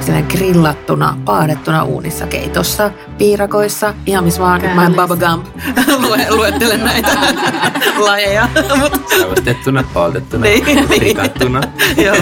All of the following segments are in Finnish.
Siellä grillattuna, paadettuna uunissa, keitossa, piirakoissa, ihan missä vaan. Mä en Baba Gump lue, luettele näitä lajeja. Saustettuna, poltettuna, Niin. rikattuna. Joo.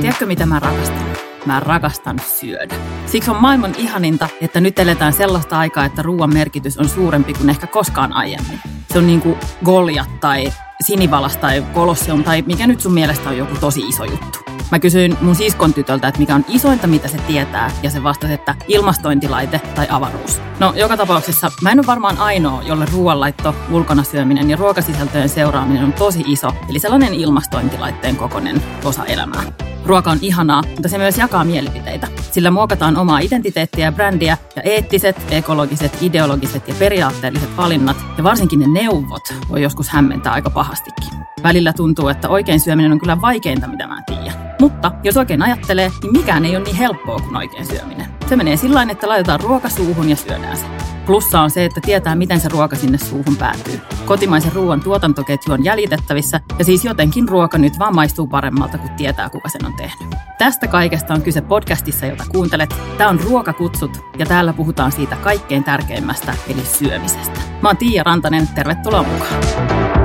Tiedätkö mitä mä rakastan? Mä rakastan syödä. Siksi on maailman ihaninta, että nyt eletään sellaista aikaa, että ruoan merkitys on suurempi kuin ehkä koskaan aiemmin. Se on niin kuin Goliat tai Sinivalas tai Kolosseum tai mikä nyt sun mielestä on joku tosi iso juttu. Mä kysyin mun siskon tytöltä, että mikä on isointa, mitä se tietää, ja se vastasi, että ilmastointilaite tai avaruus. No, joka tapauksessa mä en ole varmaan ainoa, jolle ruoanlaitto, ulkona syöminen ja ruokasisältöjen seuraaminen on tosi iso, eli sellainen ilmastointilaitteen kokoinen osa elämää. Ruoka on ihanaa, mutta se myös jakaa mielipiteitä. Sillä muokataan omaa identiteettiä ja brändiä, ja eettiset, ekologiset, ideologiset ja periaatteelliset valinnat, ja varsinkin ne neuvot, voi joskus hämmentää aika pahastikin. Välillä tuntuu, että oikein syöminen on kyllä vaikeinta, mitä mä tiedän. Mutta jos oikein ajattelee, niin mikään ei ole niin helppoa kuin oikein syöminen. Se menee sillä että laitetaan ruoka suuhun ja syödään se. Plussa on se, että tietää, miten se ruoka sinne suuhun päätyy. Kotimaisen ruoan tuotantoketju on jäljitettävissä, ja siis jotenkin ruoka nyt vaan maistuu paremmalta, kun tietää, kuka sen on tehnyt. Tästä kaikesta on kyse podcastissa, jota kuuntelet. Tämä on Ruokakutsut, ja täällä puhutaan siitä kaikkein tärkeimmästä, eli syömisestä. Mä oon Tiia Rantanen, tervetuloa mukaan.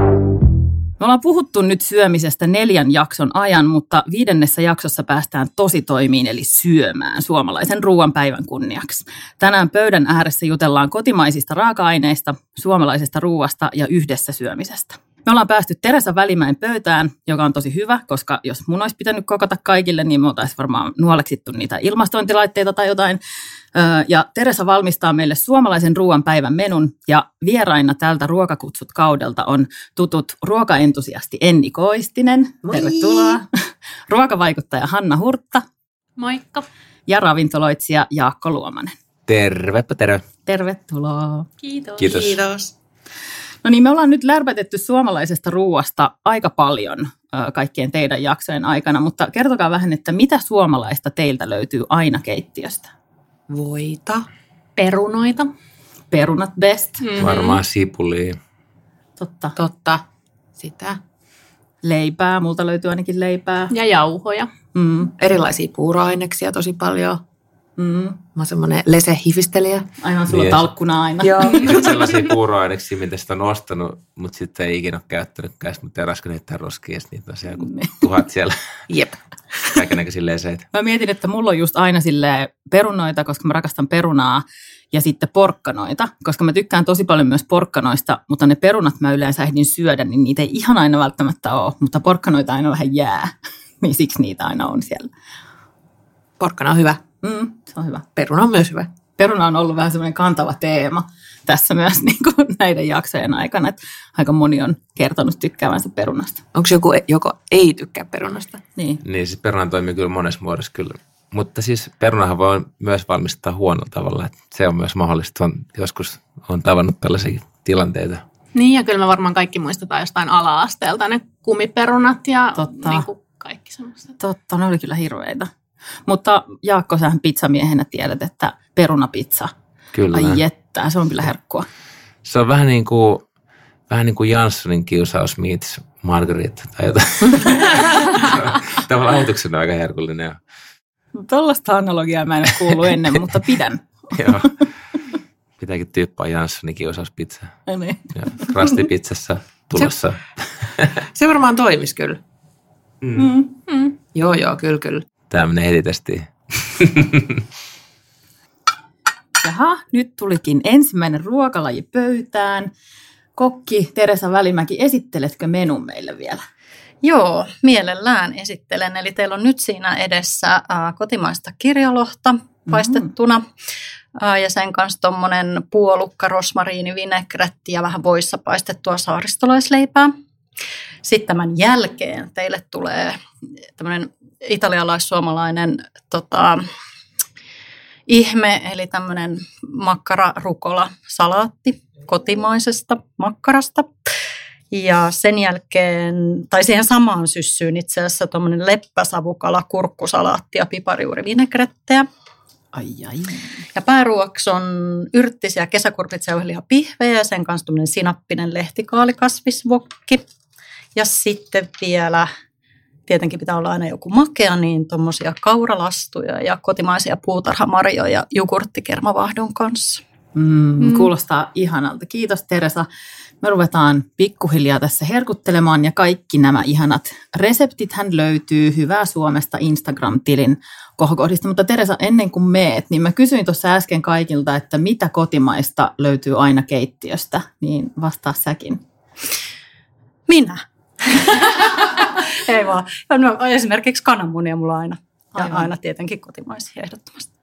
Me ollaan puhuttu nyt syömisestä neljän jakson ajan, mutta viidennessä jaksossa päästään tosi toimiin, eli syömään suomalaisen ruoan päivän kunniaksi. Tänään pöydän ääressä jutellaan kotimaisista raaka-aineista, suomalaisesta ruoasta ja yhdessä syömisestä. Me ollaan päästy Teresa Välimäen pöytään, joka on tosi hyvä, koska jos mun olisi pitänyt kokata kaikille, niin me oltaisiin varmaan nuoleksittu niitä ilmastointilaitteita tai jotain. Ja Teresa valmistaa meille suomalaisen ruoan päivän menun ja vieraina tältä ruokakutsut kaudelta on tutut ruokaentusiasti Enni Koistinen. Moi. Tervetuloa. Ruokavaikuttaja Hanna Hurtta Moikka. ja ravintoloitsija Jaakko Luomanen. Tervepä terve. Tervetuloa. Kiitos. Kiitos. Kiitos. No niin, me ollaan nyt lärpätetty suomalaisesta ruoasta aika paljon kaikkien teidän jaksojen aikana, mutta kertokaa vähän, että mitä suomalaista teiltä löytyy aina keittiöstä? Voita. Perunoita. Perunat best, Mm-hmm. Varmaan sipulia. totta. Totta. Sitä. Leipää, multa löytyy ainakin leipää. Ja jauhoja. Mm, Erilaisia puuroaineksia tosi paljon. Mm. Mä oon semmoinen lese-hifistelijä. Aivan sulla Niin. talkkuna aina. Joo. Sitten sellaisia puuroaineksia, mitä sitä on ostanut, mutta sitten ei ikinä ole käyttänytkään. Sitten mutta raska heittää roskiin ja sitten niitä on siellä joku tuhat siellä Jep. kaikenlaisia leseitä. Mä mietin, että mulla on just aina sille perunoita, koska mä rakastan perunaa, ja sitten porkkanoita, koska mä tykkään tosi paljon myös porkkanoista, mutta ne perunat mä yleensä ehdin syödä, niin niitä ei ihan aina välttämättä ole, mutta porkkanoita aina vähän jää, niin siksi niitä aina on siellä. Porkkana on hyvä. Mm, se on hyvä. Peruna on myös hyvä. Peruna on ollut vähän semmoinen kantava teema tässä myös niin kuin näiden jaksojen aikana, että aika moni on kertonut tykkäävänsä perunasta. Onko joku, joko ei tykkää perunasta? Niin. Niin siis peruna toimii kyllä monessa muodossa kyllä. Mutta siis perunahan voi myös valmistaa huonolla tavalla. Että se on myös mahdollista. On, joskus on tavannut tällaisia tilanteita. Niin ja kyllä me varmaan kaikki muistetaan jostain ala-asteelta ne kumiperunat ja Totta. niin kuin kaikki semmoista. Totta, ne oli kyllä hirveitä. Mutta Jaakko, sähän pizzamiehenä tiedät, että perunapizza, Kyllä. ai jettää, se on kyllä herkkua. Se on vähän niin kuin, vähän niin kuin Janssonin kiusaus meets Margarita tai jotain. Tavallaan ajatuksena aika herkullinen. Tuollaista analogiaa mä en ole kuullut ennen, mutta pidän. Joo. Pitääkin tyyppää Janssonin kiusauspizza. Niin. Ja Rastipizzassa tulossa. Se varmaan toimisi kyllä. Mm. Mm. Joo, joo, kyllä, kyllä. Tämä menee heti testiin. Jaha, nyt tulikin ensimmäinen ruokalaji pöytään. Kokki Teresa Välimäki, esitteletkö menun meille vielä? Joo, mielellään esittelen. Eli teillä on nyt siinä edessä äh, kotimaista kirjolohta paistettuna äh, ja sen kanssa tuommoinen puolukka, rosmariini, vinegretti ja vähän voissa paistettua saaristolaisleipää. Sitten tämän jälkeen teille tulee tämmöinen italialais-suomalainen tota, ihme, eli tämmöinen makkara-rukola-salaatti kotimaisesta makkarasta. Ja sen jälkeen, tai siihen samaan syssyyn itse asiassa tuommoinen leppäsavukala, kurkkusalaatti ja piparijuurivinegrettejä. Ai ai. Ja pääruoksi on yrttisiä kesäkurpitsejauhelia pihvejä ja sen kanssa tämmöinen sinappinen lehtikaalikasvisvokki. Ja sitten vielä, tietenkin pitää olla aina joku makea, niin tuommoisia kauralastuja ja kotimaisia puutarhamarjoja jogurttikermavahdon kanssa. Mm, mm. Kuulostaa ihanalta. Kiitos Teresa. Me ruvetaan pikkuhiljaa tässä herkuttelemaan ja kaikki nämä ihanat reseptit hän löytyy Hyvää Suomesta Instagram-tilin kohokohdista. Mutta Teresa, ennen kuin meet, niin mä kysyin tuossa äsken kaikilta, että mitä kotimaista löytyy aina keittiöstä, niin vastaa säkin. Minä. Ei vaan. No, esimerkiksi kananmunia mulla aina. Ja Aivan. aina tietenkin kotimaisia ehdottomasti.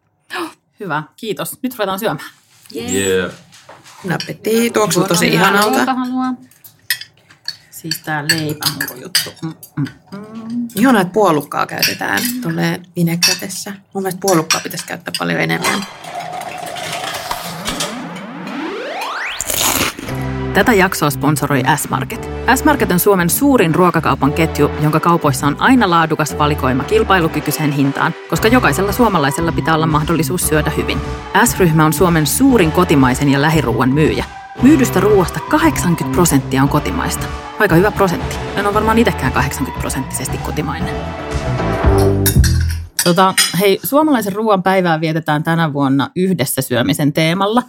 Hyvä, kiitos. Nyt ruvetaan syömään. Yeah. yeah. Nappetti, tuoksuu tosi ihanalta. Siis tää leipämurujuttu. Mm, mm, mm. Ihanaa, että puolukkaa käytetään tuolle vinegretessä. Mun mielestä puolukkaa pitäisi käyttää paljon enemmän. Tätä jaksoa sponsoroi S-Market. S-Market on Suomen suurin ruokakaupan ketju, jonka kaupoissa on aina laadukas valikoima kilpailukykyiseen hintaan, koska jokaisella suomalaisella pitää olla mahdollisuus syödä hyvin. S-ryhmä on Suomen suurin kotimaisen ja lähiruuan myyjä. Myydystä ruoasta 80 prosenttia on kotimaista. Aika hyvä prosentti. En ole varmaan itsekään 80 prosenttisesti kotimainen. Tota, hei, suomalaisen ruoan päivää vietetään tänä vuonna yhdessä syömisen teemalla,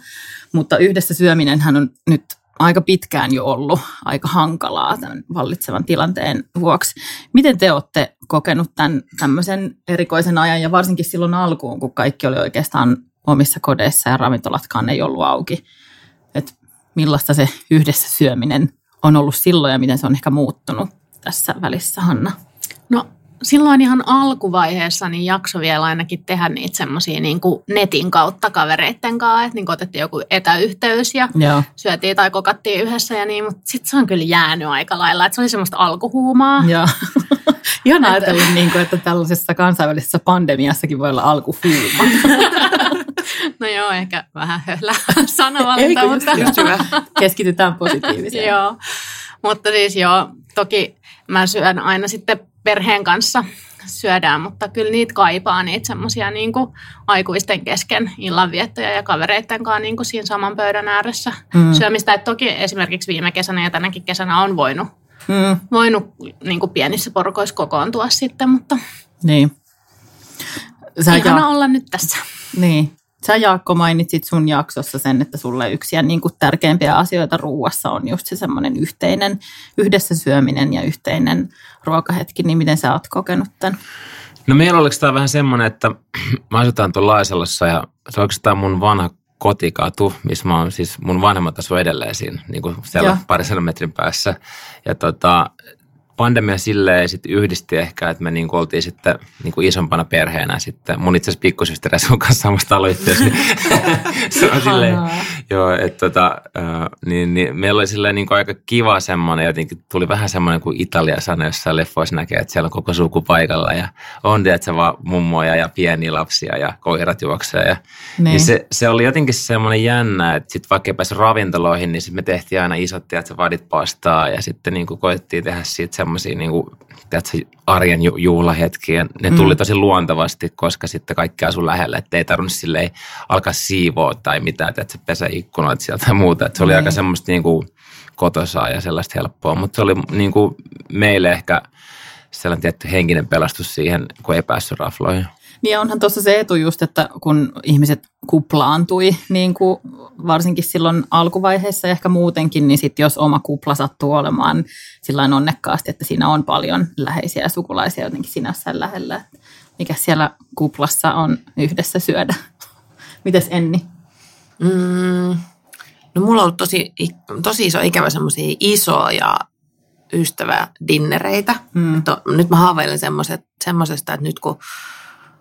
mutta yhdessä syöminenhän on nyt aika pitkään jo ollut aika hankalaa tämän vallitsevan tilanteen vuoksi. Miten te olette kokenut tämän tämmöisen erikoisen ajan ja varsinkin silloin alkuun, kun kaikki oli oikeastaan omissa kodeissa ja ravintolatkaan ei ollut auki? Et millaista se yhdessä syöminen on ollut silloin ja miten se on ehkä muuttunut tässä välissä, Hanna? No silloin ihan alkuvaiheessa niin jakso vielä ainakin tehdä niitä semmoisia niin netin kautta kavereitten kanssa, että niin otettiin joku etäyhteys ja Joo. syötiin tai kokattiin yhdessä ja niin, mutta sitten se on kyllä jäänyt aika lailla, että se oli semmoista alkuhuumaa. Joo. Ihan ajatella, niin kuin, että tällaisessa kansainvälisessä pandemiassakin voi olla alkuhuuma. no joo, ehkä vähän höhlä sanavalinta, mutta just hyvä. keskitytään positiiviseen. joo, mutta siis joo, toki mä syön aina sitten perheen kanssa syödään, mutta kyllä niitä kaipaa, niitä semmoisia niin aikuisten kesken illanviettoja ja kavereiden kanssa niin kuin siinä saman pöydän ääressä mm. syömistä. Et toki esimerkiksi viime kesänä ja tänäkin kesänä on voinut, mm. voinut niin kuin pienissä porukoissa kokoontua sitten, mutta niin. Sä ihana ja... olla nyt tässä. Niin. Sä Jaakko mainitsit sun jaksossa sen, että sulle yksi ja niin kuin tärkeimpiä asioita ruuassa on just se semmoinen yhteinen, yhdessä syöminen ja yhteinen ruokahetki, niin miten sä oot kokenut tämän? No meillä oliko tämä vähän semmoinen, että mä asutaan tuolla Laisalassa ja se on oikeastaan mun vanha kotikatu, missä mä oon siis mun vanhemmat asuu edelleen siinä niin kuin siellä parisen metrin päässä. Ja tota, pandemia silleen sitten yhdisti ehkä, että me niin kuin oltiin sitten niin kuin isompana perheenä sitten. Mun itse asiassa pikkusysteri sun kanssa samasta taloyhtiössä. Niin se on silleen, joo, että tota, niin, niin, meillä oli silleen niin kuin aika kiva semmoinen, jotenkin tuli vähän semmoinen kuin Italia-sana, jossa leffoissa näkee, että siellä on koko suku paikalla ja on, että se vaan mummoja ja pieniä lapsia ja koirat juoksee. Ja, niin. niin se, se, oli jotenkin semmoinen jännä, että sitten vaikka pääsi ravintoloihin, niin sitten me tehtiin aina isot, että sä vadit pastaa ja sitten niin kuin koettiin tehdä siitä semmoisia niin kuin, tiedätkö, arjen ju- juhlahetkiä. Ne tuli mm. tosi luontevasti, koska sitten kaikki asui lähellä, että ei tarvinnut silleen alkaa siivoa tai mitään, että pesä ikkunoita sieltä tai muuta. Että se oli mm. aika semmoista niin kuin kotosaa ja sellaista helppoa, mutta se oli niin kuin meille ehkä sellainen tietty henkinen pelastus siihen, kun ei päässyt rafloihin. Niin onhan tuossa se etu just, että kun ihmiset kuplaantui, niin kuin varsinkin silloin alkuvaiheessa ja ehkä muutenkin, niin sitten jos oma kupla sattuu olemaan sillä onnekkaasti, että siinä on paljon läheisiä sukulaisia jotenkin sinänsä lähellä, mikä siellä kuplassa on yhdessä syödä. Mites Enni? Mm, no mulla on ollut tosi, tosi iso ikävä semmoisia isoja ystävädinnereitä. Mm. nyt mä haaveilen semmoisesta, että nyt kun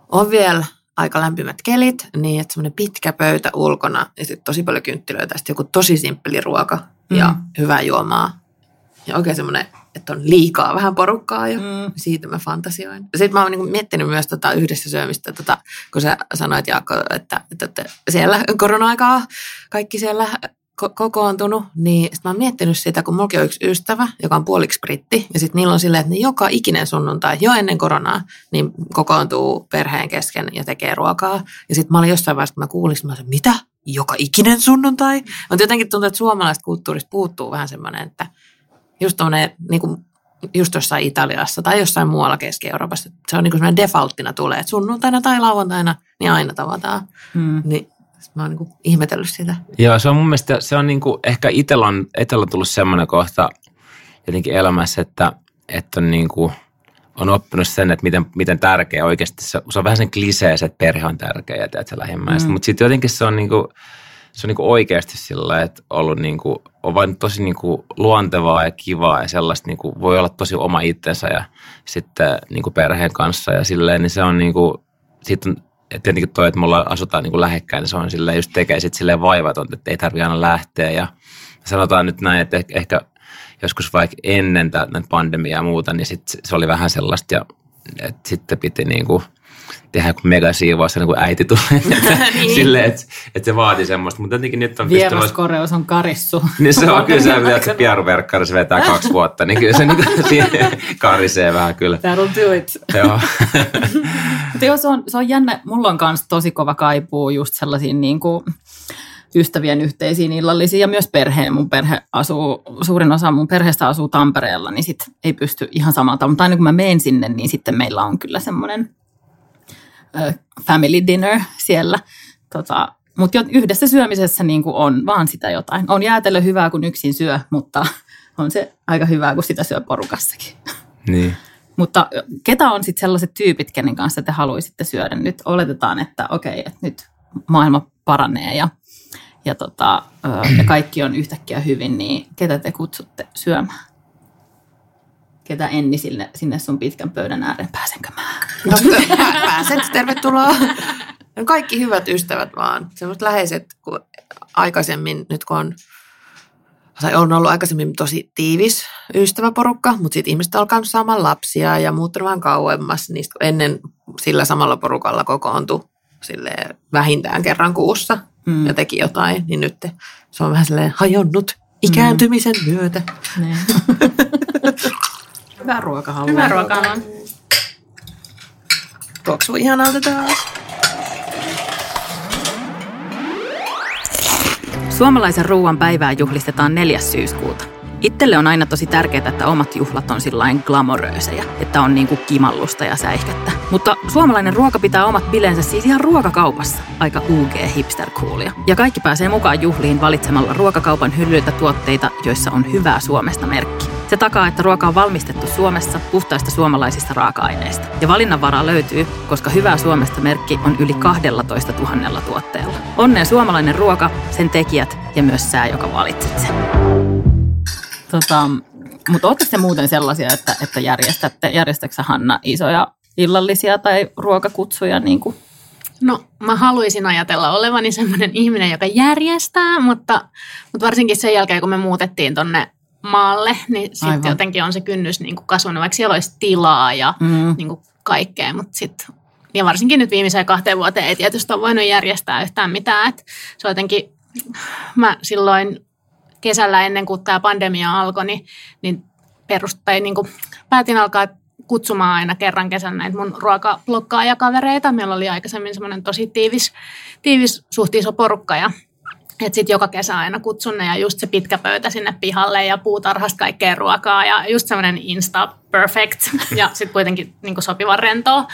on vielä aika lämpimät kelit, niin että semmoinen pitkä pöytä ulkona ja sitten tosi paljon kynttilöitä, sitten joku tosi simppeli ruoka ja mm. hyvää juomaa. Ja oikein semmoinen, että on liikaa vähän porukkaa jo. Mm. Siitä mä fantasioin. Sitten mä oon niin miettinyt myös tota yhdessä syömistä, tota, kun sä sanoit Jaakko, että, että, että siellä korona-aikaa kaikki siellä ko- kokoontunut, niin sit mä oon miettinyt sitä, kun mulla on yksi ystävä, joka on puoliksi britti, ja sitten niillä on silleen, että ne joka ikinen sunnuntai, jo ennen koronaa, niin kokoontuu perheen kesken ja tekee ruokaa. Ja sitten mä olin jossain vaiheessa, kun mä kuulin, mä olin, mitä? Joka ikinen sunnuntai? Mutta jotenkin tuntuu, että suomalaisesta kulttuurista puuttuu vähän semmoinen, että just tommoinen, niin kuin just jossain Italiassa tai jossain muualla Keski-Euroopassa, se on niin kuin defaulttina tulee, että sunnuntaina tai lauantaina, niin aina tavataan. Mm. Niin Mä oon niin ihmetellyt sitä. Joo, se on mun mielestä, se on niin kuin, ehkä itsellä on, itsellä on tullut semmoinen kohta jotenkin elämässä, että, että on, niin kuin, on oppinut sen, että miten, miten tärkeä oikeasti se, se on vähän sen klisee, että perhe on tärkeä ja teet lähimmäistä, mm. mutta sitten jotenkin se on niin kuin, se on niin kuin oikeasti sillä, että ollut niin kuin, on vain tosi niin kuin luontevaa ja kivaa ja sellaista niin kuin, voi olla tosi oma itsensä ja sitten niin kuin perheen kanssa ja silleen, niin se on niin kuin, siitä on et tietenkin toi, että mulla asutaan niin kuin lähekkäin, niin se on silleen just tekee sit silleen vaivaton, että ei tarvitse aina lähteä. Ja sanotaan nyt näin, että ehkä joskus vaikka ennen tätä pandemiaa ja muuta, niin sit se oli vähän sellaista ja että sitten piti niin kuin tehdä joku megasiivaus niin kuin äiti tulee. niin. Silleen, että, että se vaati semmoista. Mutta jotenkin nyt on Vieraskoreus on karissu. Niin se on kyllä se, että pieruverkkari se vetää kaksi vuotta, niin kyllä se niin kuin, karisee vähän kyllä. That'll do it. Joo. Mutta joo, se on, se on jännä. Mulla on myös tosi kova kaipuu just sellaisiin niin kuin, ystävien yhteisiin illallisiin ja myös perheen. Mun perhe asuu, suurin osa mun perheestä asuu Tampereella, niin sit ei pysty ihan samalta. Mutta aina kun mä menen sinne, niin sitten meillä on kyllä semmoinen family dinner siellä. Tota, mutta yhdessä syömisessä niin kuin on vaan sitä jotain. On jäätelö hyvää, kun yksin syö, mutta on se aika hyvää, kun sitä syö porukassakin. Niin. mutta ketä on sitten sellaiset tyypit, kenen kanssa te haluaisitte syödä? Nyt oletetaan, että okei, että nyt maailma paranee ja, ja, tota, ja kaikki on yhtäkkiä hyvin, niin ketä te kutsutte syömään? ketä Enni sinne, sinne sun pitkän pöydän ääreen. Pääsenkö mä? No, pääset, tervetuloa. Kaikki hyvät ystävät vaan. Semmoiset läheiset, kun aikaisemmin, nyt kun on, tai on ollut aikaisemmin tosi tiivis ystäväporukka, mutta sitten ihmiset alkanut saamaan lapsia ja muuttunut vähän kauemmas. Niistä ennen sillä samalla porukalla kokoontui sille vähintään kerran kuussa mm. ja teki jotain, niin nyt se on vähän silleen hajonnut ikääntymisen mm. myötä. Niin. Hyvää ruokahalua. Hyvää ruokahalua. Tuoksuu ihanalta taas. Suomalaisen ruoan päivää juhlistetaan 4. syyskuuta. Itselle on aina tosi tärkeää, että omat juhlat on sillain glamoröösejä, että on niinku kimallusta ja säihkettä. Mutta suomalainen ruoka pitää omat bileensä siis ihan ruokakaupassa. Aika UG hipster coolia. Ja kaikki pääsee mukaan juhliin valitsemalla ruokakaupan hyllyltä tuotteita, joissa on hyvää Suomesta merkki. Se takaa, että ruoka on valmistettu Suomessa puhtaista suomalaisista raaka-aineista. Ja valinnanvaraa löytyy, koska hyvää Suomesta merkki on yli 12 000 tuotteella. Onnea suomalainen ruoka, sen tekijät ja myös sää, joka valitset sen. Tota, mutta oletteko te muuten sellaisia, että, että järjestätte, järjestätkö Hanna isoja illallisia tai ruokakutsuja niin kuin No mä haluaisin ajatella olevani sellainen ihminen, joka järjestää, mutta, mutta varsinkin sen jälkeen, kun me muutettiin tonne maalle, niin sitten jotenkin on se kynnys niin kuin kasvanut, vaikka siellä olisi tilaa ja mm. niin kuin kaikkea, mutta sitten ja varsinkin nyt viimeiseen kahteen vuoteen ei tietysti ole voinut järjestää yhtään mitään. Et se on jotenkin, mä silloin kesällä ennen kuin tämä pandemia alkoi, niin, niin, perustai, niin kuin päätin alkaa kutsumaan aina kerran kesän näitä mun ruokablokkaaja-kavereita. Meillä oli aikaisemmin semmoinen tosi tiivis, tiivis suht iso porukka ja että sitten joka kesä aina kutsun ne ja just se pitkä pöytä sinne pihalle ja puutarhasta kaikkea ruokaa ja just semmoinen insta perfect ja sitten kuitenkin niin sopivan rentoa.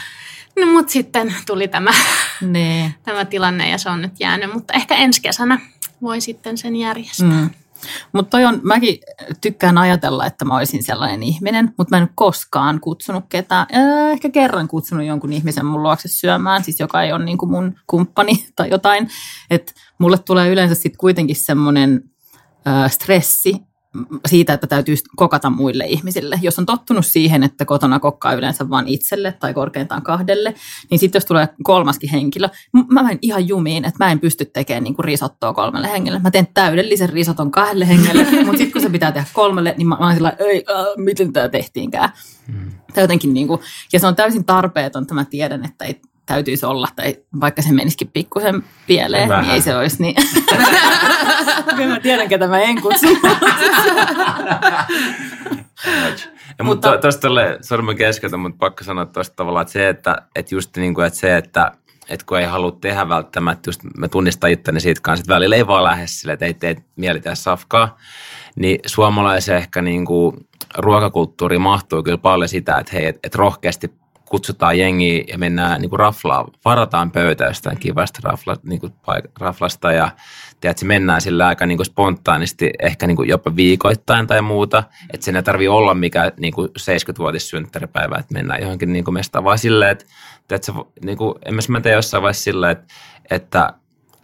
No mutta sitten tuli tämä, nee. tämä tilanne ja se on nyt jäänyt, mutta ehkä ensi kesänä voi sitten sen järjestää. Mm. Mutta on, mäkin tykkään ajatella, että mä olisin sellainen ihminen, mutta mä en koskaan kutsunut ketään. Ehkä kerran kutsunut jonkun ihmisen mun luokse syömään, siis joka ei ole niin kuin mun kumppani tai jotain. Että mulle tulee yleensä sitten kuitenkin semmoinen stressi, siitä, että täytyy kokata muille ihmisille. Jos on tottunut siihen, että kotona kokkaa yleensä vain itselle tai korkeintaan kahdelle, niin sitten jos tulee kolmaskin henkilö, mä menen ihan jumiin, että mä en pysty tekemään niin kuin risottoa kolmelle hengelle. Mä teen täydellisen risoton kahdelle hengelle, mutta sitten kun se pitää tehdä kolmelle, niin mä, mä oon sillä, ei, äh, miten tämä tehtiinkään. Hmm. jotenkin niin kuin, ja se on täysin tarpeeton, että mä tiedän, että ei, täytyisi olla, tai vaikka se menisikin pikkusen pieleen, Vähän. niin ei se olisi niin. Kyllä mä tiedän, ketä mä en kutsu. Ja mutta to, tuosta tulee sormen keskeltä, mutta pakko sanoa tuosta tavallaan, että se, että, että just niin kuin, että se, että, että kun ei halua tehdä välttämättä, just mä tunnistan itteni siitä kanssa, että välillä ei vaan lähde sille, että ei tee mieli tehdä safkaa, niin suomalaisen ehkä niin kuin ruokakulttuuri mahtuu kyllä paljon sitä, että hei, että, että rohkeasti kutsutaan jengiä ja mennään niin kuin raflaa, varataan pöytä jostain kivasta rafla, niin kuin raflasta ja tiedätkö, mennään sillä aika niin kuin spontaanisti, ehkä niin kuin jopa viikoittain tai muuta, että sen ei tarvi olla mikä niin kuin 70-vuotissynttäripäivä, että mennään johonkin niin kuin mestaan, vaan silleen, että tiedätkö, niin kuin, en mä tee jossain vaiheessa silleen, että, että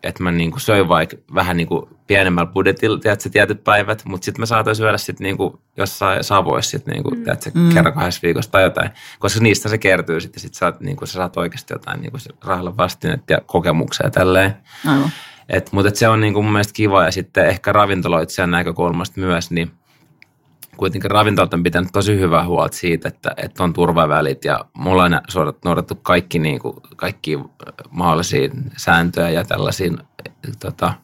että mä niin kuin söin vaikka vähän niin kuin pienemmällä budjetilla, tiedätkö, tietyt päivät, mutta sitten mä saatoin syödä sitten niin kuin jossain Savoissa sitten niin kuin, mm. tiedätkö, mm. kerran kahdessa viikossa tai jotain, koska niistä se kertyy sitten, sit saat, niin kuin, sä saat oikeasti jotain niin kuin rahalla vastinetta ja kokemuksia ja tälleen. Aivan. Et, mutta et se on niin kuin mun mielestä kiva ja sitten ehkä ravintoloitsijan näkökulmasta myös, niin kuitenkin ravintolat on pitänyt tosi hyvää huolta siitä, että, että on turvavälit ja mulla on noudattu kaikki, niin kuin, kaikki mahdollisia sääntöjä ja tällaisia, tota,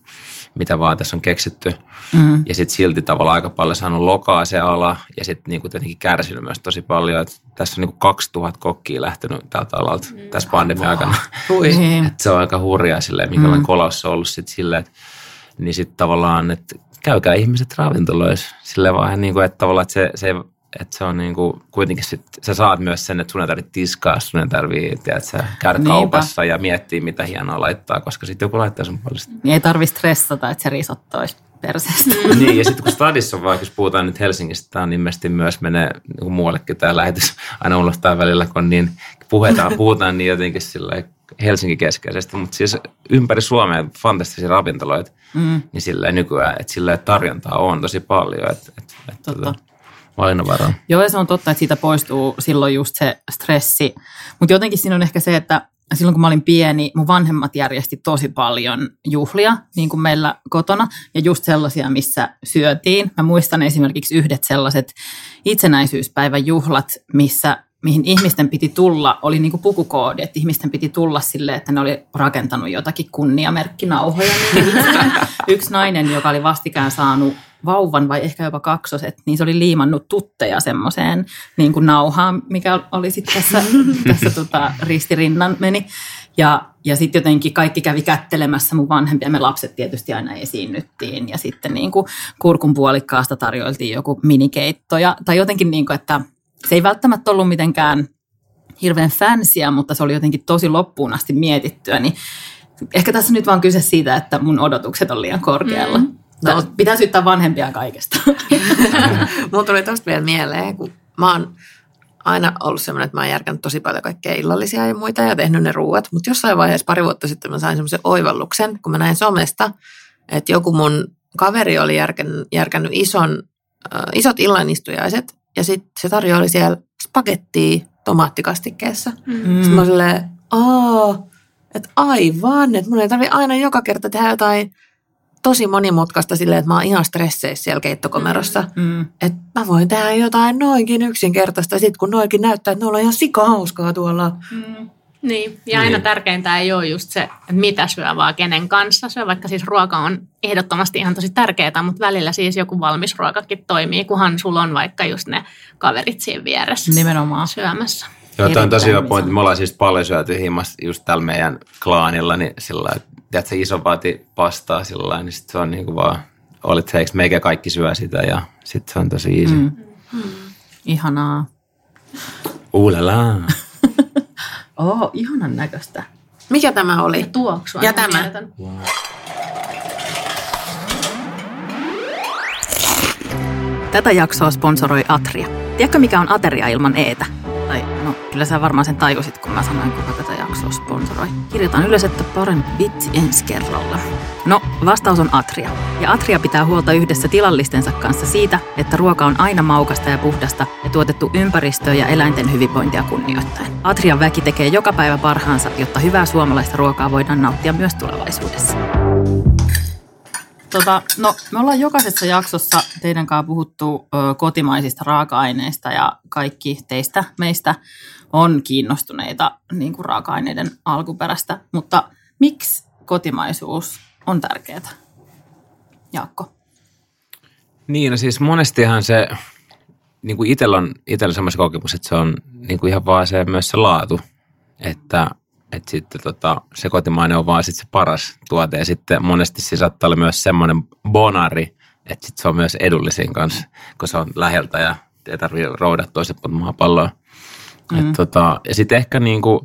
mitä vaan tässä on keksitty. Mm. Ja sitten silti tavallaan aika paljon saanut lokaa se ala ja sitten niin tietenkin kärsinyt myös tosi paljon. Että tässä on niin kuin 2000 kokkia lähtenyt tältä alalta mm. tässä pandemian aikana. se on aika hurjaa silleen, minkälainen mm. kolaus on ollut sitten silleen, että niin sitten tavallaan, että käykää ihmiset ravintoloissa sille vaan niin kuin, että tavallaan, että se, se, että se on niin kuin, kuitenkin sit, sä saat myös sen, että sun ei tarvitse tiskaa, sun ei tarvitse, käydä Niinpä. kaupassa ja miettiä, mitä hienoa laittaa, koska sitten joku laittaa sun puolesta. Niin ei tarvitse stressata, että se risotto olisi perseestä. niin, ja sitten kun stadissa on vaikka, jos puhutaan nyt Helsingistä, tämä on ilmeisesti myös menee niin muuallekin tämä lähetys aina unohtaa välillä, kun niin puhutaan, puhutaan niin jotenkin sillä Helsinki-keskeisesti, mutta siis ympäri Suomea fantastisia ravintoloita, mm. niin sillä nykyään, että sillä tarjontaa on tosi paljon, että, että, että tota, vainovara. Joo, ja se on totta, että siitä poistuu silloin just se stressi, mutta jotenkin siinä on ehkä se, että silloin kun mä olin pieni, mun vanhemmat järjesti tosi paljon juhlia, niin kuin meillä kotona, ja just sellaisia, missä syötiin. Mä muistan esimerkiksi yhdet sellaiset itsenäisyyspäivän juhlat, missä mihin ihmisten piti tulla, oli niin kuin pukukoodi, että ihmisten piti tulla silleen, että ne oli rakentanut jotakin kunniamerkkinauhoja. Niin yksi nainen, joka oli vastikään saanut vauvan vai ehkä jopa kaksoset, niin se oli liimannut tutteja semmoiseen niin kuin nauhaan, mikä oli sitten tässä, tässä tota, ristirinnan meni. Ja, ja sitten jotenkin kaikki kävi kättelemässä mun vanhempia. Me lapset tietysti aina esiinnyttiin ja sitten niin kuin kurkun puolikkaasta tarjoiltiin joku minikeitto. Ja, tai jotenkin niin kuin, että se ei välttämättä ollut mitenkään hirveän fänsiä, mutta se oli jotenkin tosi loppuun asti mietittyä. Niin ehkä tässä nyt vaan kyse siitä, että mun odotukset on liian korkealla. Mm. No. Pitää syyttää vanhempia kaikesta. Mulla tuli tosta vielä mieleen, kun mä oon aina ollut semmoinen, että mä oon järkännyt tosi paljon kaikkea illallisia ja muita ja tehnyt ne ruuat. Mutta jossain vaiheessa pari vuotta sitten mä sain semmoisen oivalluksen, kun mä näin somesta, että joku mun kaveri oli järkännyt, järkännyt ison, äh, isot illanistujaiset ja sitten se tarjoili siellä spagettia tomaattikastikkeessa. Mm. Sitten mä silleen, aa, että aivan, että mun ei tarvi aina joka kerta tehdä jotain tosi monimutkaista silleen, että mä oon ihan stresseissä siellä keittokomerossa. Mm. Että mä voin tehdä jotain noinkin yksinkertaista, sit kun noinkin näyttää, että ne on ihan sika hauskaa tuolla. Mm. Niin, ja aina niin. tärkeintä ei ole just se, että mitä syö, vaan kenen kanssa syö, vaikka siis ruoka on ehdottomasti ihan tosi tärkeää, mutta välillä siis joku valmis ruokakin toimii, kunhan sulla on vaikka just ne kaverit siinä vieressä Nimenomaan. syömässä. Joo, toi on tosi hyvä pointti. Me ollaan siis paljon syöty himmasta just tällä meidän klaanilla, niin sillä että se iso vaati pastaa sillä niin sit se on niinku vaan, olet se, meikä kaikki syö sitä ja sitten se on tosi easy. Mm. Mm. Ihanaa. Uulala. Oh, ihanan näköistä. Mikä tämä oli? Ja tuoksua. Ja tämä. Wow. Tätä jaksoa sponsoroi Atria. Tiedätkö mikä on ateria ilman eetä? Kyllä sä varmaan sen tajusit, kun mä sanoin, kuka tätä jaksoa sponsoroi. Kirjoitan ylös, että parempi vitsi ensi kerralla. No, vastaus on Atria. Ja Atria pitää huolta yhdessä tilallistensa kanssa siitä, että ruoka on aina maukasta ja puhdasta ja tuotettu ympäristöä ja eläinten hyvinvointia kunnioittaen. Atrian väki tekee joka päivä parhaansa, jotta hyvää suomalaista ruokaa voidaan nauttia myös tulevaisuudessa. Tota, no, me ollaan jokaisessa jaksossa teidän kanssa puhuttu ö, kotimaisista raaka-aineista ja kaikki teistä meistä on kiinnostuneita niin kuin raaka-aineiden alkuperästä. Mutta miksi kotimaisuus on tärkeää? Jaakko. Niin, no siis monestihan se, niin kuin itsellä on, itsellä semmoisen kokemus, että se on niin kuin ihan vaan se, myös se laatu, että, että sitten tota, se kotimainen on vaan sitten se paras tuote ja sitten monesti se saattaa olla myös semmoinen bonari, että sitten se on myös edullisin kanssa, kun se on läheltä ja ei tarvitse roudata toiset maapalloa. Mm. Et tota, ja sitten ehkä niin kuin,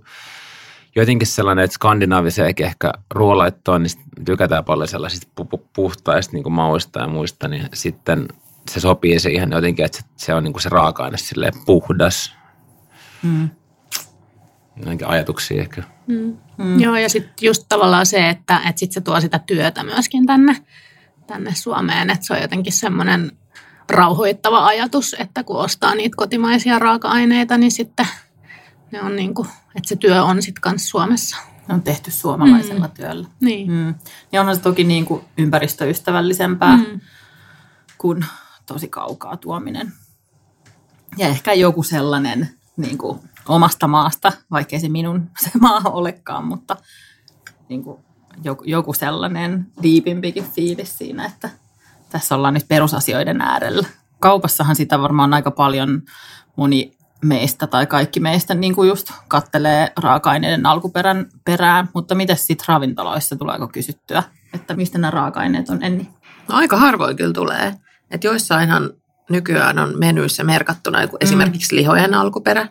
jotenkin sellainen, että skandinaavisen ehkä ruoalaittoon, niin tykätään paljon sellaisista pu- puhtaista niin mauista ja muista, niin sitten se sopii siihen jotenkin, että se on niin kuin se raaka-aine silleen puhdas. Mm. Jotenkin ajatuksia ehkä. Mm. Mm. Joo, ja sitten just tavallaan se, että, että sit se tuo sitä työtä myöskin tänne, tänne Suomeen, että se on jotenkin semmoinen rauhoittava ajatus, että kun ostaa niitä kotimaisia raaka-aineita, niin sitten ne on niin kuin, että se työ on sitten kanssa Suomessa. Ne on tehty suomalaisella mm. työllä. Niin. Mm. Ja onhan se toki niin kuin ympäristöystävällisempää mm. kuin tosi kaukaa tuominen. Ja ehkä joku sellainen niin kuin omasta maasta, vaikkei se minun se maa olekaan, mutta niin kuin joku, joku sellainen diipimpikin fiilis siinä, että tässä ollaan nyt perusasioiden äärellä. Kaupassahan sitä varmaan aika paljon moni meistä tai kaikki meistä niin kuin just kattelee raaka-aineiden alkuperän perään, mutta miten sitten ravintoloissa tuleeko kysyttyä, että mistä nämä raaka-aineet on enni? No aika harvoin kyllä tulee. Että joissainhan nykyään on menyissä merkattuna mm. esimerkiksi lihojen alkuperä,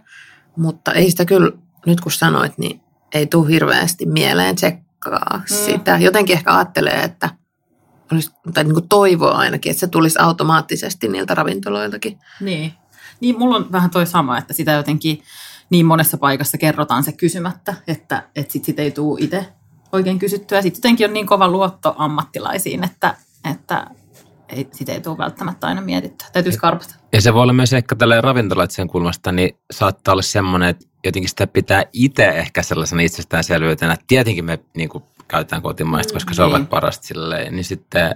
mutta ei sitä kyllä, nyt kun sanoit, niin ei tule hirveästi mieleen tsekkaa mm. sitä. Jotenkin ehkä ajattelee, että olisi, tai niin kuin toivoa ainakin, että se tulisi automaattisesti niiltä ravintoloiltakin. Niin. Niin, mulla on vähän toi sama, että sitä jotenkin niin monessa paikassa kerrotaan se kysymättä, että, että sit, sit ei tule itse oikein kysyttyä. Sitten jotenkin on niin kova luotto ammattilaisiin, että, että ei, sitä ei tule välttämättä aina mietittyä. Täytyy skarpata. Ja se voi olla myös ehkä tällä ravintolaitsen kulmasta, niin saattaa olla semmoinen, että jotenkin sitä pitää itse ehkä sellaisena itsestäänselvyytenä. Tietenkin me niin kuin, käytetään kotimaista, koska se on niin. parasta silleen, niin sitten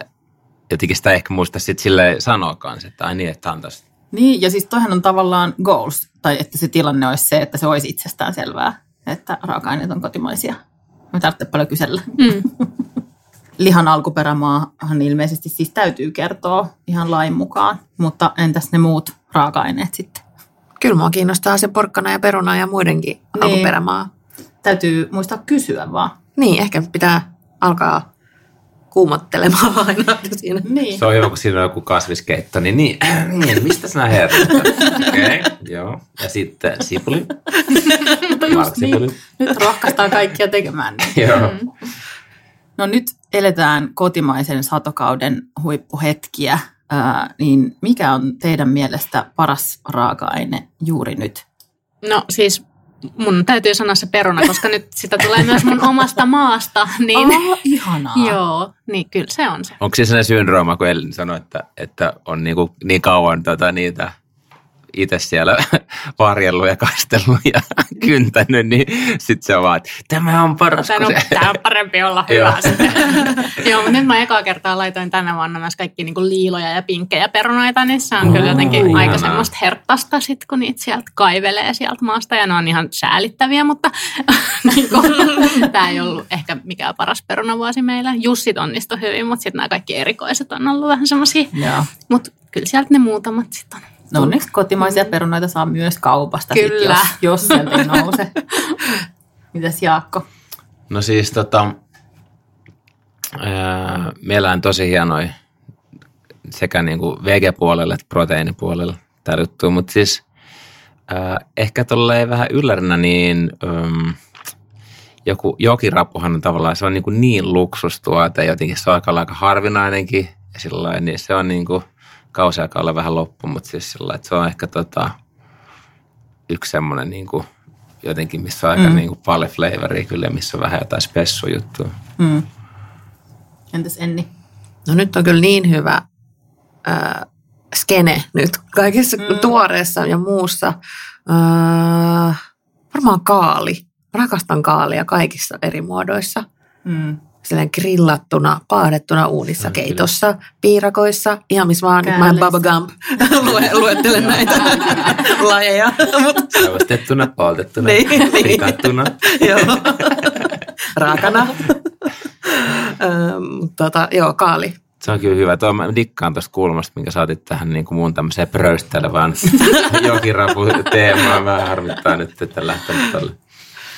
jotenkin sitä ehkä muista sitten silleen sanoa kanssa, että ai niin, että on tästä niin, ja siis toihan on tavallaan goals, tai että se tilanne olisi se, että se olisi itsestään selvää, että raaka-aineet on kotimaisia. Me tarvitsee paljon kysellä. Mm. Lihan alkuperämaahan ilmeisesti siis täytyy kertoa ihan lain mukaan, mutta entäs ne muut raaka-aineet sitten? Kyllä mua kiinnostaa se porkkana ja peruna ja muidenkin niin. alkuperämaa. Täytyy muistaa kysyä vaan. Niin, ehkä pitää alkaa kuumottelemaan aina siinä. Niin. Se on hyvä, kun siinä on joku kasviskeitto, niin, niin, niin mistä sinä herrat? Okei, okay, joo. Ja sitten sipuli. Mutta just niin, nyt rohkaistaan kaikkia tekemään. Niin. joo. Mm. No nyt eletään kotimaisen satokauden huippuhetkiä, äh, niin mikä on teidän mielestä paras raaka-aine juuri nyt? No siis mun täytyy sanoa se peruna, koska nyt sitä tulee myös mun omasta maasta. Niin, oh, ihanaa. Joo, niin kyllä se on se. Onko se sellainen syndrooma, kun Elin sanoi, että, että on niinku niin kauan tota, niitä itse siellä varjellut ja kastellut ja kyntänyt, niin sitten se on vaan, että tämä on paras. Tämä on, se... tämä on parempi olla hyvä. Joo, mutta nyt mä ekaa kertaa laitoin tänä vuonna myös kaikki niin kuin liiloja ja pinkkejä perunoita, niin se on kyllä jotenkin ihanaa. aika semmoista herttasta sit, kun niitä sieltä kaivelee sieltä maasta ja ne on ihan säälittäviä, mutta niin tämä ei ollut ehkä mikään paras perunavuosi meillä. Jussit onnistui hyvin, mutta sitten nämä kaikki erikoiset on ollut vähän semmoisia. Mutta kyllä sieltä ne muutamat sitten on No onneksi kotimaisia perunoita saa myös kaupasta, Kyllä. Sit, jos, jos sieltä ei nouse. Mitäs Jaakko? No siis tota, meillä on tosi hienoja sekä niin kuin VG-puolelle että proteiinipuolelle tarjottu, mutta siis ää, ehkä tolleen vähän yllärinä, niin äm, joku jokirapuhan on tavallaan, se on niin, kuin niin luksustuote, jotenkin se on aika, aika harvinainenkin, ja sillä niin se on niin kuin, kausi alkaa olla vähän loppu, mutta siis sillä että se on ehkä tota, yksi semmoinen niin kuin, jotenkin, missä on aika mm. niin kuin paljon flavoria kyllä missä on vähän jotain spessujuttua. Mm. Entäs Enni? No nyt on kyllä niin hyvä äh, skene nyt kaikessa mm. tuoreessa ja muussa. Äh, varmaan kaali. Rakastan kaalia kaikissa eri muodoissa. Mm. Silleen grillattuna, paadettuna uunissa, Mm, keitossa, piirakoissa, ihan missä vaan. Nyt mä en. Baba Gump lue, luettelen näitä lajeja. Mut, Sevastettuna, poltettuna, Niin, niin. fritattuna. joo. Raakana. Öm, tota, joo, kaali. Se on kyllä hyvä. Tuo, mä dikkaan tuosta kulmasta, minkä saatit tähän niin kuin muun tämmöiseen pröystelevään jokirapu teemaan. Vähän harmittaa nyt, että lähtenyt tälle.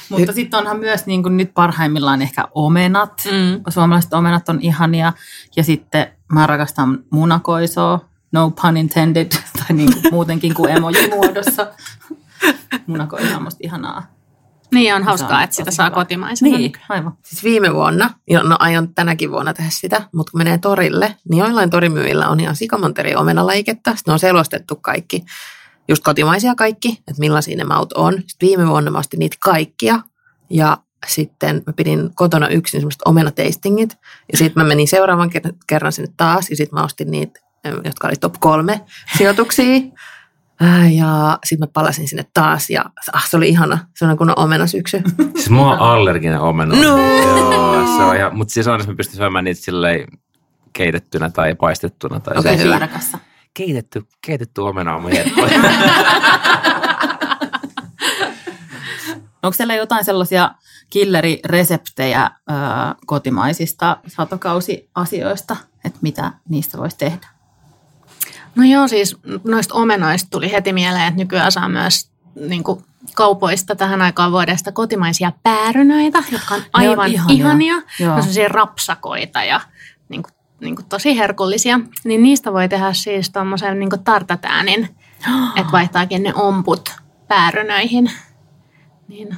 Mutta sitten onhan myös niin kuin nyt parhaimmillaan ehkä omenat. Mm. Suomalaiset omenat on ihania. Ja sitten mä rakastan munakoisoa, no pun intended, tai niin kuin muutenkin kuin emoji-muodossa. Munakoiso on musta ihanaa. Niin on hauskaa, on että sitä saa kotimaisena. Niin, aivan. Siis viime vuonna, ja no aion tänäkin vuonna tehdä sitä, mutta kun menee torille, niin joillain torimyyjillä on ihan sikamonteri omenalajiketta. Sitten ne on selostettu kaikki, just kotimaisia kaikki, että millaisia ne maut on. Sitten viime vuonna mä ostin niitä kaikkia ja sitten mä pidin kotona yksin semmoiset omenateistingit. Ja sitten mä menin seuraavan ker- kerran sinne taas ja sitten mä ostin niitä, jotka oli top kolme sijoituksia. Äh, Ja sitten mä palasin sinne taas ja ah, se oli ihana. Se on kun omenasyksy. Siis mulla on allerginen omena. No. Joo, se on ihan, mutta siis on, jos mä pystyn syömään niitä silleen keitettynä tai paistettuna. Tai Okei, se- hyvä. Keitetty, keitetty omena on. Onko siellä jotain sellaisia killerireseptejä ö, kotimaisista satokausiasioista, että mitä niistä voisi tehdä? No joo, siis noista omenoista tuli heti mieleen, että nykyään saa myös niin kuin kaupoista tähän aikaan vuodesta kotimaisia päärynöitä, jotka on Ne on aivan ihania. ihania. Joo. Ne on sellaisia rapsakoita ja niin kuin, niin kuin tosi herkullisia. Niin niistä voi tehdä siis tuommoisen niin tartatäänin, että vaihtaakin ne omput päärynöihin. Niin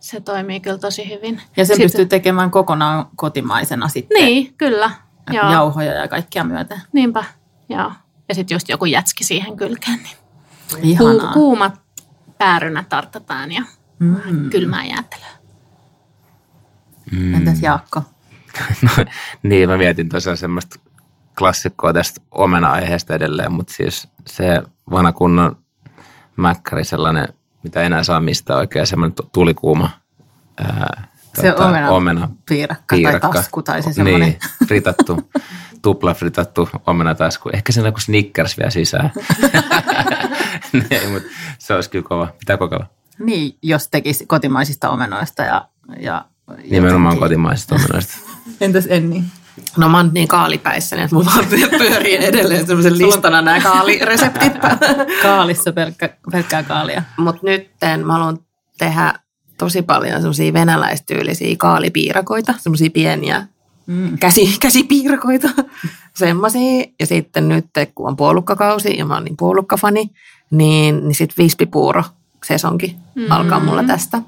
se toimii kyllä tosi hyvin. Ja sen Sitten- pystyy tekemään kokonaan kotimaisena sitten. Niin, kyllä. Joo. Jauhoja ja kaikkia myöten. Niinpä, joo. Ja sitten just joku jätski siihen kylkeen, niin Ihanaa. Ku- kuumat päärynät tartataan ja Mm. kylmää jäätelöä. Mm. Entäs Jaakko? No, niin, mä mietin tosiaan semmoista klassikkoa tästä omena-aiheesta edelleen, mutta siis se vanha kunnon mäkkäri, sellainen, mitä enää saa mistään oikein, semmoinen tu- tulikuuma ää, Se omena- omena Piirakka, tai tasku tai se semmoinen. Niin, fritattu, tupla fritattu omenatasku. Ehkä sen joku Snickers vielä sisään. niin, mutta se olisi kyllä kova. Pitää kokeilla. Niin, jos tekisi kotimaisista omenoista ja, ja Nimenomaan jotenkin- kotimaisista omenoista. Entäs Enni? No mä oon niin kaalipäissä, että mulla vaan pyörii edelleen semmoisen listana nämä kaalireseptit. Kaalissa pelkkä, pelkkää kaalia. Mutta nyt mä haluan tehdä tosi paljon semmoisia venäläistyylisiä kaalipiirakoita, semmoisia pieniä Mm. käsi, käsipiirakoita, semmoisia. Ja sitten nyt, kun on puolukkakausi ja mä oon niin puolukkafani, niin, niin sitten vispipuuro sesonki mm. alkaa mulla tästä.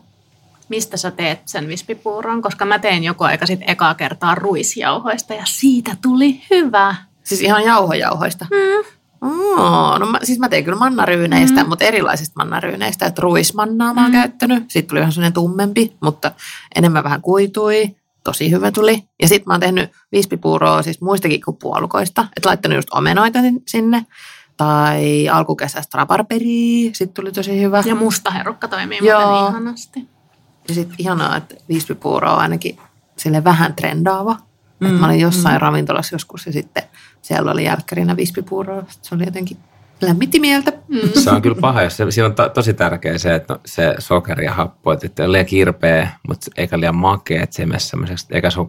Mistä sä teet sen vispipuuron? Koska mä tein joku aika sitten ekaa kertaa ruisjauhoista ja siitä tuli hyvä. Siis ihan jauhojauhoista. Mm. Oh, no mä, siis mä tein kyllä mannaryyneistä, mm. mutta erilaisista mannaryyneistä. Että ruismannaa mä oon mm. käyttänyt. Sitten tuli vähän sellainen tummempi, mutta enemmän vähän kuitui. Tosi hyvä tuli. Ja sitten mä oon tehnyt vispipuuroa siis muistakin kuin puolukoista. Että laittanut just omenoita sin- sinne. Tai alkukesästä rabarberia. Sitten tuli tosi hyvä. Ja musta herukka toimii Joo. muuten ihanasti. Ja sitten ihanaa, että vispipuuro on ainakin sille vähän trendaava. Mm, että mä olin jossain mm. ravintolassa joskus ja sitten siellä oli jälkkärinä vispipuuroa. Se oli jotenkin lämmitti mieltä. Mm. Se on kyllä paha, jos se, siinä on to, tosi tärkeä se, että no, se sokeri ja happo, että ei ole liian kirpeä, mutta eikä liian makea, että se ei mene semmoiseksi, eikä se ole,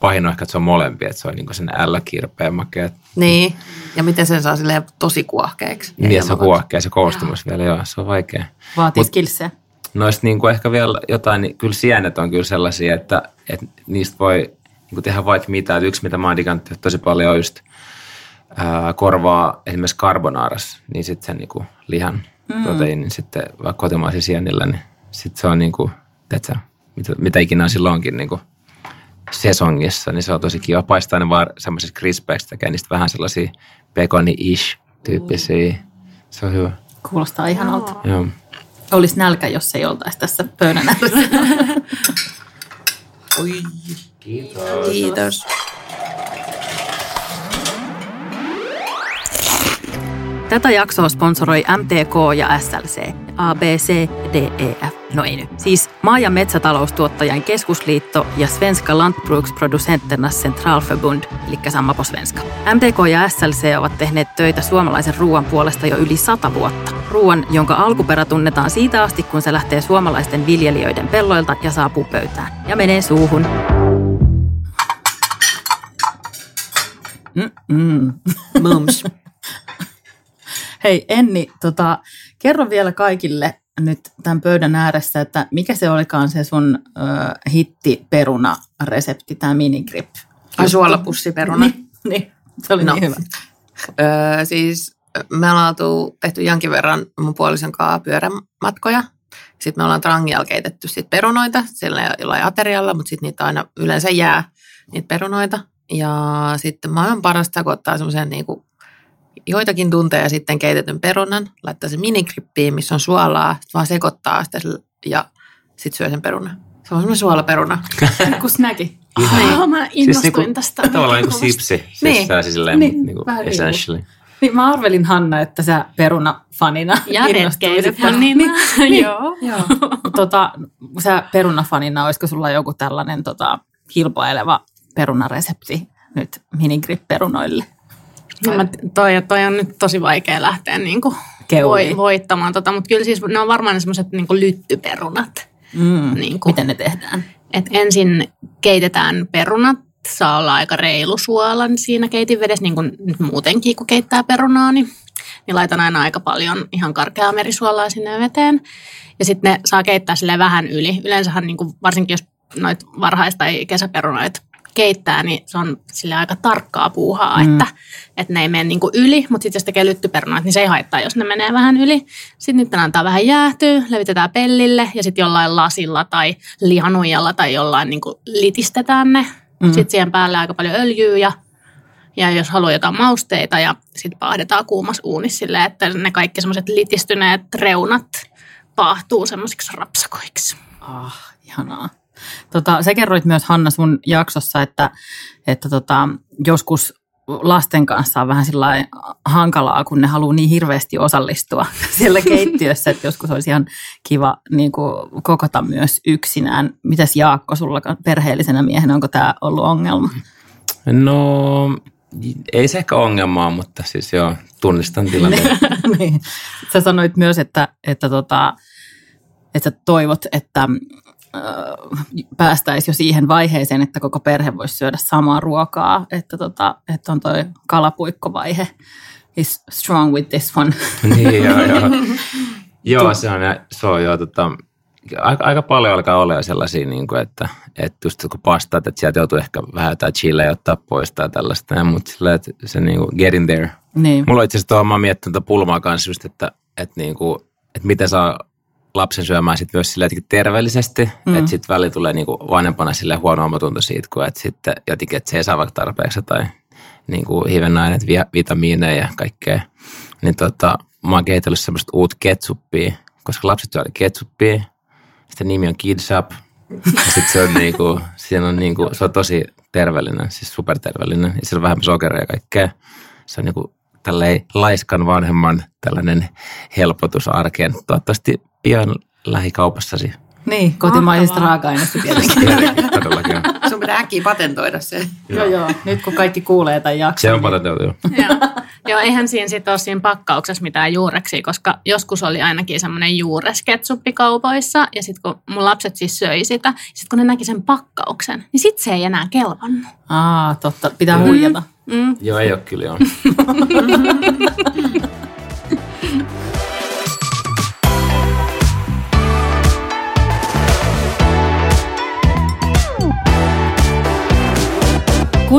pahin on ehkä, että se on molempia, että se on niin kuin sen L-kirpeä makea. Niin, ja miten sen saa silleen tosi kuohkeaksi. Niin, että se on kuohkea se koostumus vielä, joo, se on vaikea. Vaatii skillsejä. Noista niin kuin ehkä vielä jotain, niin kyllä sienet on kyllä sellaisia, että, että niistä voi niin kuin tehdä vaikka mitä. Että yksi, mitä mä oon digannut tosi paljon, on just ää, korvaa esimerkiksi carbonaaras, niin sitten sen niin kuin lihan mm. proteiinin sitten vaikka kotimaisen sienillä, niin sitten se on niin kuin, tiedätkö, mitä, mitä ikinä on silloinkin niin kuin sesongissa, niin se on tosi kiva paistaa ne vaan semmoisiksi krispeiksi, tekee niistä vähän sellaisia pekoni-ish tyyppisiä. Se on hyvä. Kuulostaa ihanalta. Joo. Olisi nälkä, jos ei oltaisi tässä pöydän ääressä. Kiitos. Tätä jaksoa sponsoroi MTK ja SLC. A, B, C, D, E, F. No ei nyt. Siis maa- ja metsätaloustuottajan keskusliitto ja Svenska Lantbruksproducenternas Centralförbund, eli sama på svenska. MTK ja SLC ovat tehneet töitä suomalaisen ruoan puolesta jo yli sata vuotta. Ruoan, jonka alkuperä tunnetaan siitä asti, kun se lähtee suomalaisten viljelijöiden pelloilta ja saapuu pöytään. Ja menee suuhun. Mm-mm. Mums. Hei Enni, tota, kerro vielä kaikille nyt tämän pöydän ääressä, että mikä se olikaan se sun ö, hittiperuna-resepti, tämä minigrip? Ai suolapussiperuna. Niin, niin, se oli No. niin hyvä. Öö, siis me ollaan oltu, tehty jonkin verran mun puolison kanssa pyörämatkoja. Sitten me ollaan trangialla keitetty sit perunoita sillä jollain aterialla, mutta sitten niitä aina yleensä jää, niitä perunoita. Ja sitten maailman parasta, kun ottaa semmoisen niinku joitakin tunteja sitten keitetyn perunan, laittaa sen minikrippiin, missä on suolaa, sit vaan sekoittaa sitä ja sitten syö sen perunan. Se on semmoinen suolaperuna. Kun snäki. Niin. Mä innostuin niinku, tästä. Tavallaan niin kuin sipsi. Siis Niin. niin. silleen, Niin, niin, niin kuin vähän niin. essentially. Niin mä arvelin Hanna, että sä perunafanina Ja innostuisit. retkeilyfanina. Niin. Joo. Joo. tota, sä perunafanina, olisiko sulla joku tällainen tota, kilpaileva perunaresepti nyt minigrip-perunoille? No mä, toi, toi on nyt tosi vaikea lähteä niin kuin voi, voittamaan, tota, mutta kyllä siis ne on varmaan ne semmoiset niin lyttyperunat. Mm. Niin kuin, Miten ne tehdään? et ensin keitetään perunat, saa olla aika reilu suola niin siinä keitinvedessä, niin kuin nyt muutenkin kun keittää perunaa, niin, niin laitan aina aika paljon ihan karkeaa merisuolaa sinne veteen. Ja sitten ne saa keittää sille vähän yli. Yleensähän niin kuin, varsinkin jos noit varhais- tai kesäperunoita keittää, niin se on sille aika tarkkaa puuhaa, mm. että, että ne ei mene niin yli, mutta sitten jos tekee lyttyperunoita, niin se ei haittaa, jos ne menee vähän yli. Sitten niitä antaa vähän jäätyä, levitetään pellille ja sitten jollain lasilla tai lihanuijalla tai jollain niin litistetään ne. Mm. Sitten siihen päälle aika paljon öljyä ja, ja jos haluaa jotain mausteita ja sitten paahdetaan kuumassa uunissa silleen, että ne kaikki semmoiset litistyneet reunat paahtuu semmoisiksi rapsakoiksi. Ah, ihanaa. Tota, sä kerroit myös Hanna sun jaksossa, että, että tota, joskus lasten kanssa on vähän sillä hankalaa, kun ne haluaa niin hirveästi osallistua siellä keittiössä, että joskus olisi ihan kiva niin kuin, kokota myös yksinään. Mitäs Jaakko, sulla perheellisenä miehenä, onko tämä ollut ongelma? No, ei se ehkä ongelmaa, mutta siis joo, tunnistan tilanteen. niin. Sä sanoit myös, että, että, tota, että toivot, että päästäisiin jo siihen vaiheeseen, että koko perhe voisi syödä samaa ruokaa, että, tota, että on toi kalapuikkovaihe is strong with this one. niin, joo, joo. joo, se on, se on joo, tota, aika, aika paljon alkaa olla sellaisia, niin kuin, että, että just kun pastaat, että sieltä joutuu ehkä vähän jotain chilleä ottaa pois tai tällaista, mutta sillä, että se niin kuin get in there. Niin. Mulla on itse asiassa tuohon, mä oon miettinyt tätä pulmaa kanssa just, että, että, niin kuin, että miten saa lapsen syömään sit myös jotenkin terveellisesti, mm. että sitten väli tulee niin kuin vanhempana sille huono omatunto siitä, kun että sitten jotenkin, että se ei saa vaikka tarpeeksi tai niin kuin hivennaineet, vi- vitamiineja ja kaikkea. Niin tota, mä oon kehitellyt semmoista uutta ketsuppia, koska lapset syö ketsuppia. Sitten nimi on Kids Up. Sitten se on niinku, siinä on niinku, se on tosi terveellinen, siis superterveellinen. Ja siellä on vähemmän sokeria ja kaikkea. Se on niinku tälleen laiskan vanhemman tällainen helpotus arkeen. Toivottavasti pian lähikaupassasi. Niin, kotimaisista raaka-aineista tietenkin. Todellakin. Sun pitää äkkiä patentoida se. joo, joo. Nyt kun kaikki kuulee tämän jakson. Se on niin- patentoitu. joo. Joo. Eihän siinä sitten ole siinä pakkauksessa mitään juureksia, koska joskus oli ainakin semmoinen juuresketsuppi kaupoissa, ja sitten kun mun lapset siis söi sitä, sitten kun ne näki sen pakkauksen, niin sitten se ei enää kelvannut. Aa, totta. Pitää huijata. Mm. Joo, ei ole kyllä joo.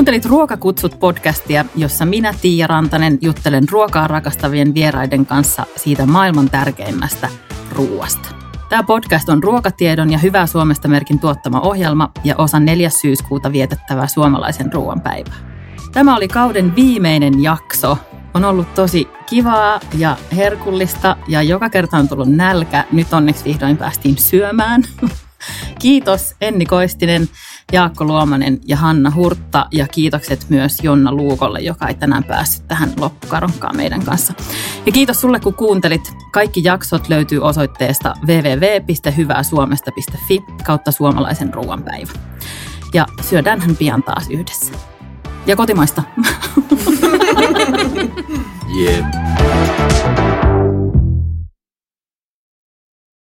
Kuuntelit Ruokakutsut podcastia, jossa minä, Tiia Rantanen, juttelen ruokaa rakastavien vieraiden kanssa siitä maailman tärkeimmästä ruuasta. Tämä podcast on ruokatiedon ja Hyvää Suomesta merkin tuottama ohjelma ja osa 4. syyskuuta vietettävää suomalaisen ruoan päivää. Tämä oli kauden viimeinen jakso. On ollut tosi kivaa ja herkullista ja joka kerta on tullut nälkä. Nyt onneksi vihdoin päästiin syömään. Kiitos Enni Koistinen Jaakko Luomanen ja Hanna Hurtta ja kiitokset myös Jonna Luukolle, joka ei tänään päässyt tähän loppukaronkaan meidän kanssa. Ja kiitos sulle, kun kuuntelit. Kaikki jaksot löytyy osoitteesta www.hyvääsuomesta.fi kautta suomalaisen ruoanpäivä. Ja syödäänhän pian taas yhdessä. Ja kotimaista. Yeah.